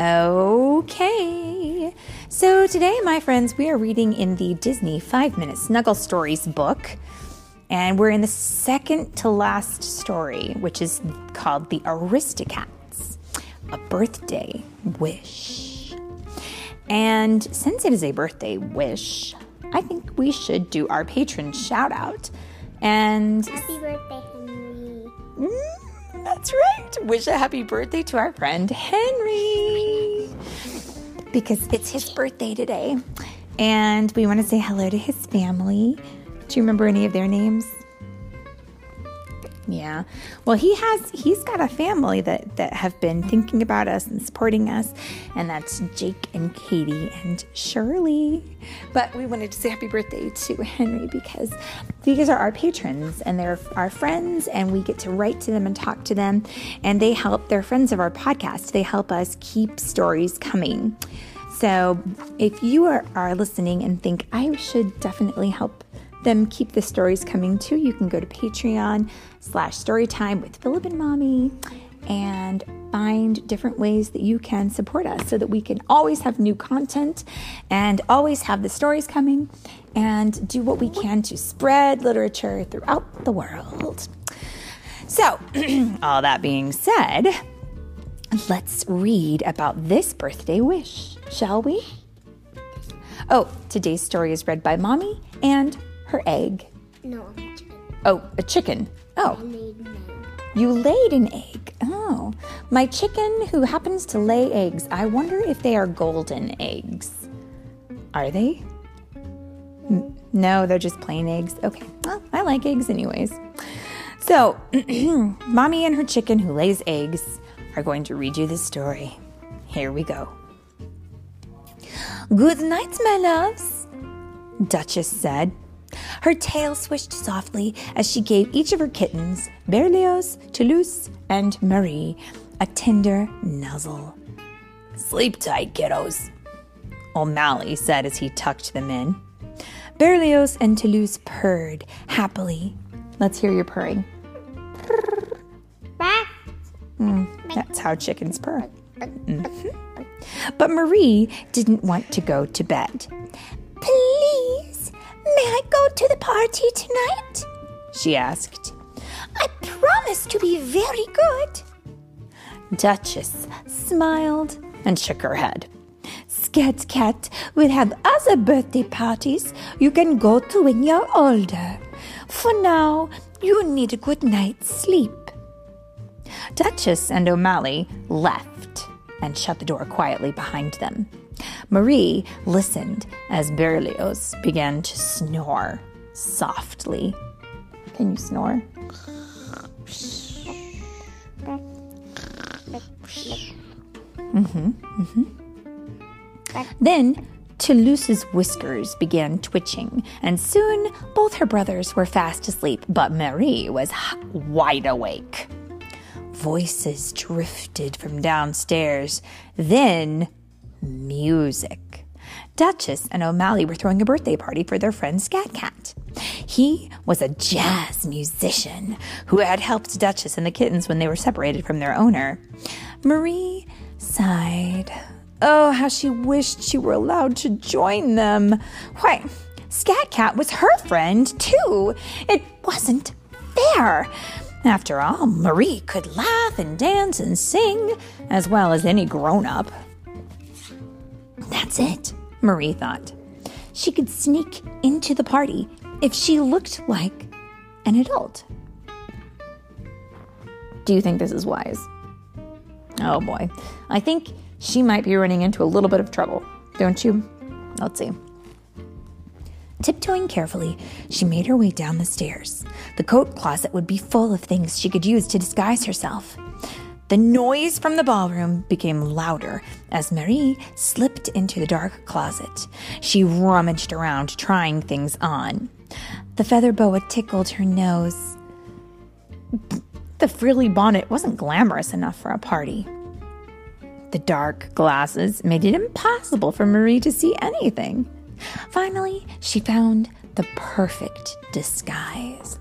Okay. So today, my friends, we are reading in the Disney Five Minute Snuggle Stories book. And we're in the second to last story, which is called The Aristocats A Birthday Wish. And since it is a birthday wish, I think we should do our patron shout out. And Happy birthday, Henry. Mm, that's right. Wish a happy birthday to our friend Henry because it's his birthday today. And we want to say hello to his family. Do you remember any of their names? Yeah. Well, he has he's got a family that that have been thinking about us and supporting us, and that's Jake and Katie and Shirley. But we wanted to say happy birthday to Henry because these are our patrons and they're our friends and we get to write to them and talk to them and they help they're friends of our podcast. They help us keep stories coming. So, if you are, are listening and think I should definitely help them keep the stories coming too, you can go to Patreon slash storytime with Philip and Mommy and find different ways that you can support us so that we can always have new content and always have the stories coming and do what we can to spread literature throughout the world. So, all that being said, let's read about this birthday wish, shall we? Oh, today's story is read by Mommy and her egg. No, I'm chicken. Oh, a chicken. Oh, you laid an egg. Oh, my chicken who happens to lay eggs. I wonder if they are golden eggs. Are they? N- No, they're just plain eggs. Okay, well, I like eggs anyways. So, mommy and her chicken who lays eggs are going to read you this story. Here we go. Good night, my loves, Duchess said. Her tail swished softly as she gave each of her kittens, Berlioz, Toulouse, and Marie, a tender nuzzle. Sleep tight, kiddos, O'Malley said as he tucked them in. Berlioz and Toulouse purred happily. Let's hear your purring. Bah! That's how chickens purr. Mhm. But Marie didn't want to go to bed. Please, to the party tonight? She asked. I promise to be very good. Duchess smiled and shook her head. Scat Cat will have other birthday parties you can go to when you're older. For now, you need a good night's sleep. Duchess and O'Malley left and shut the door quietly behind them. Marie listened as Berlioz began to snore softly. Can you snore? Mm-hmm, mm-hmm. Then Toulouse's whiskers began twitching, and soon both her brothers were fast asleep, but Marie was wide awake. Voices drifted from downstairs, then music. Duchess and O'Malley were throwing a birthday party for their friend Scat Cat. He was a jazz musician who had helped Duchess and the kittens when they were separated from their owner. Marie sighed. Oh, how she wished she were allowed to join them. Why, Scat Cat was her friend, too. It wasn't fair. After all, Marie could laugh and dance and sing as well as any grown up. That's it, Marie thought. She could sneak into the party if she looked like an adult. Do you think this is wise? Oh boy. I think she might be running into a little bit of trouble, don't you? Let's see. Tiptoeing carefully, she made her way down the stairs. The coat closet would be full of things she could use to disguise herself. The noise from the ballroom became louder as Marie slipped into the dark closet. She rummaged around, trying things on. The feather boa tickled her nose. The frilly bonnet wasn't glamorous enough for a party. The dark glasses made it impossible for Marie to see anything. Finally, she found the perfect disguise.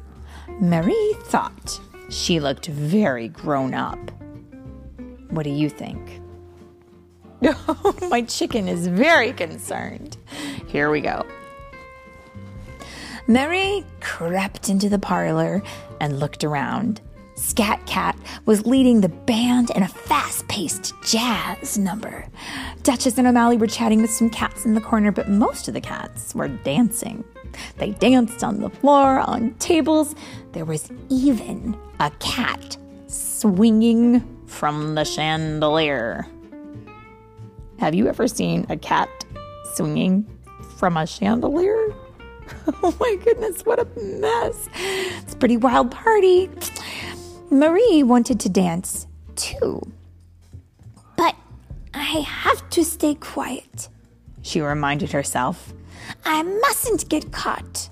Marie thought she looked very grown up. What do you think? My chicken is very concerned. Here we go. Mary crept into the parlor and looked around. Scat Cat was leading the band in a fast paced jazz number. Duchess and O'Malley were chatting with some cats in the corner, but most of the cats were dancing. They danced on the floor, on tables. There was even a cat swinging from the chandelier. Have you ever seen a cat swinging from a chandelier? Oh my goodness, what a mess. It's a pretty wild party. Marie wanted to dance too. But I have to stay quiet, she reminded herself. I mustn't get caught.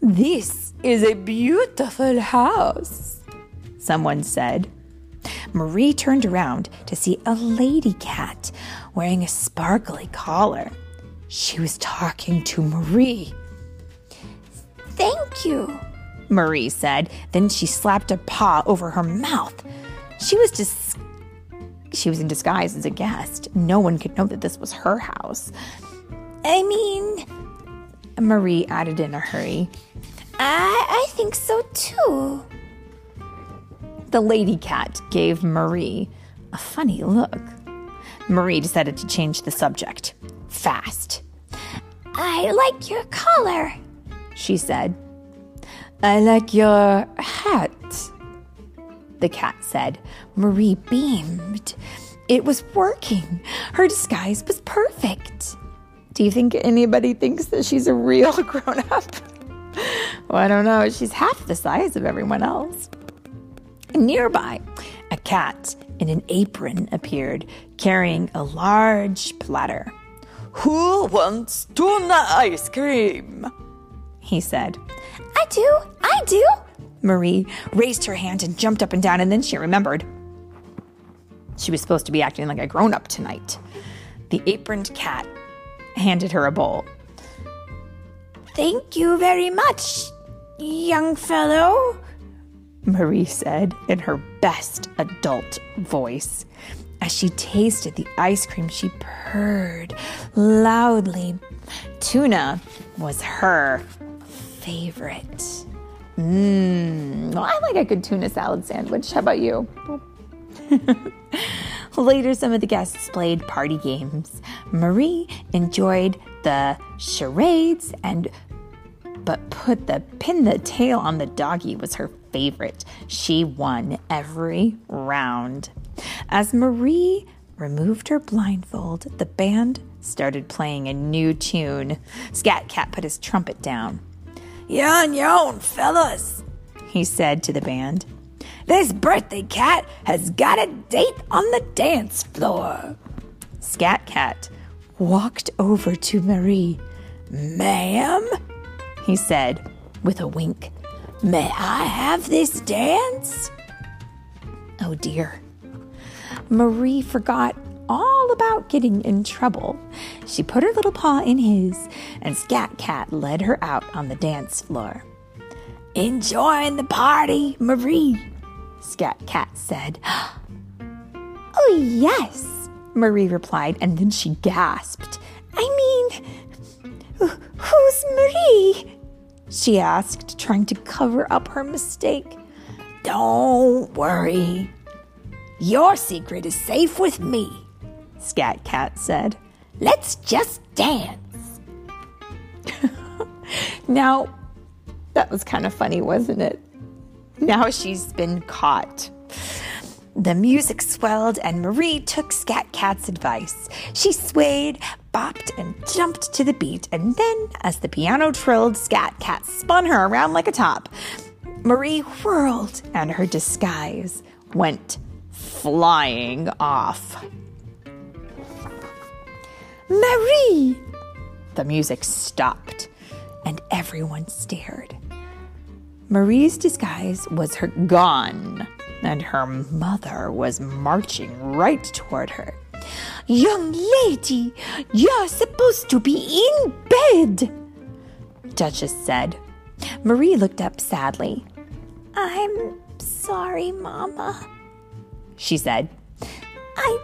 This is a beautiful house, someone said. Marie turned around to see a lady cat wearing a sparkly collar. She was talking to Marie. Thank you, Marie said. Then she slapped a paw over her mouth. She was dis- she was in disguise as a guest. No one could know that this was her house. I mean, Marie added in a hurry. I, I think so too. The lady cat gave Marie a funny look. Marie decided to change the subject fast. I like your collar, she said. I like your hat, the cat said. Marie beamed. It was working. Her disguise was perfect. Do you think anybody thinks that she's a real grown up? well, I don't know. She's half the size of everyone else. Nearby, a cat in an apron appeared, carrying a large platter. Who wants tuna ice cream? He said. I do, I do. Marie raised her hand and jumped up and down, and then she remembered. She was supposed to be acting like a grown up tonight. The aproned cat handed her a bowl. Thank you very much, young fellow, Marie said in her best adult voice. As she tasted the ice cream, she purred loudly. Tuna was her favorite. Mmm. Well, I like a good tuna salad sandwich. How about you? Later, some of the guests played party games. Marie enjoyed the charades and but put the pin the tail on the doggy was her favorite. She won every round. As Marie removed her blindfold, the band started playing a new tune. Scat Cat put his trumpet down. You're on your own, fellas, he said to the band. This birthday cat has got a date on the dance floor. Scat Cat walked over to Marie. Ma'am, he said with a wink, may I have this dance? Oh dear. Marie forgot all about getting in trouble. She put her little paw in his, and Scat Cat led her out on the dance floor. Enjoying the party, Marie, Scat Cat said. oh, yes, Marie replied, and then she gasped. She asked, trying to cover up her mistake. Don't worry. Your secret is safe with me, Scat Cat said. Let's just dance. now, that was kind of funny, wasn't it? Now she's been caught. The music swelled, and Marie took Scat Cat's advice. She swayed, bopped, and jumped to the beat, and then, as the piano trilled, Scat Cat spun her around like a top. Marie whirled, and her disguise went flying off. Marie! The music stopped, and everyone stared. Marie's disguise was her gone, and her mother was marching right toward her. Young lady, you're supposed to be in bed, Duchess said. Marie looked up sadly. I'm sorry, Mama, she said. I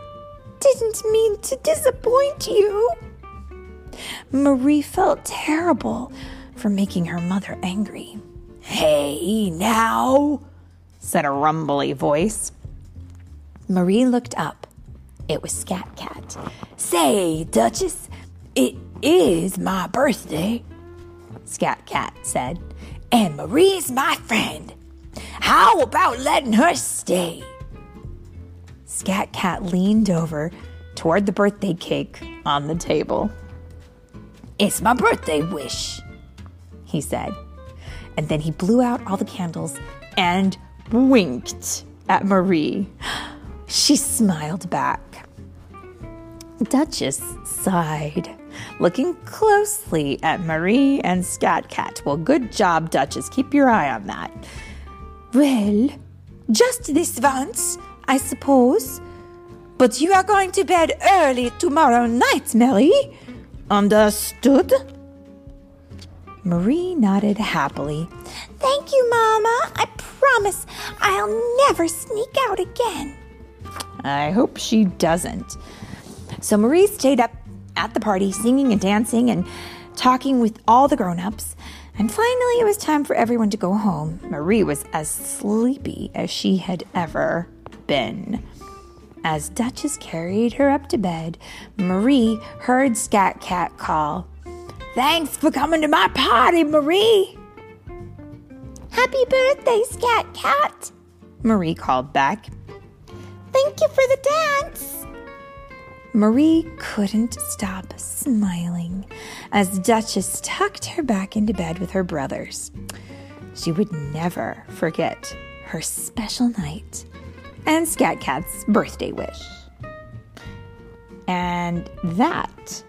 didn't mean to disappoint you. Marie felt terrible for making her mother angry. Hey, now, said a rumbly voice. Marie looked up. It was Scat Cat. Say, Duchess, it is my birthday, Scat Cat said, and Marie's my friend. How about letting her stay? Scat Cat leaned over toward the birthday cake on the table. It's my birthday wish, he said. And then he blew out all the candles and winked at Marie. She smiled back. Duchess sighed, looking closely at Marie and Scat Cat. Well, good job, Duchess. Keep your eye on that. Well, just this once, I suppose. But you are going to bed early tomorrow night, Mary. Understood? Marie nodded happily. Thank you, Mama. I promise I'll never sneak out again. I hope she doesn't. So Marie stayed up at the party, singing and dancing and talking with all the grown ups. And finally, it was time for everyone to go home. Marie was as sleepy as she had ever been. As Duchess carried her up to bed, Marie heard Scat Cat call, Thanks for coming to my party, Marie. Happy birthday, Scat Cat, Marie called back. Thank you for the dance. Marie couldn't stop smiling as Duchess tucked her back into bed with her brothers. She would never forget her special night and Scat Cat's birthday wish. And that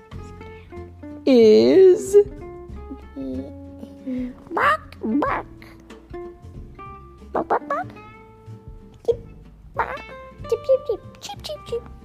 is. Bark, bark. Bark, bark, bark. Bark. Chip, chip, chip. Chip, chip, chip.